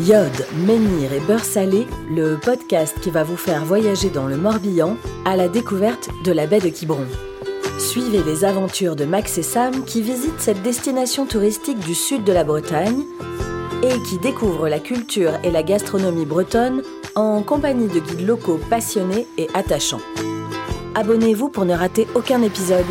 Yod, Menhir et Beurre Salé, le podcast qui va vous faire voyager dans le Morbihan à la découverte de la baie de Quiberon. Suivez les aventures de Max et Sam qui visitent cette destination touristique du sud de la Bretagne et qui découvrent la culture et la gastronomie bretonne en compagnie de guides locaux passionnés et attachants. Abonnez-vous pour ne rater aucun épisode.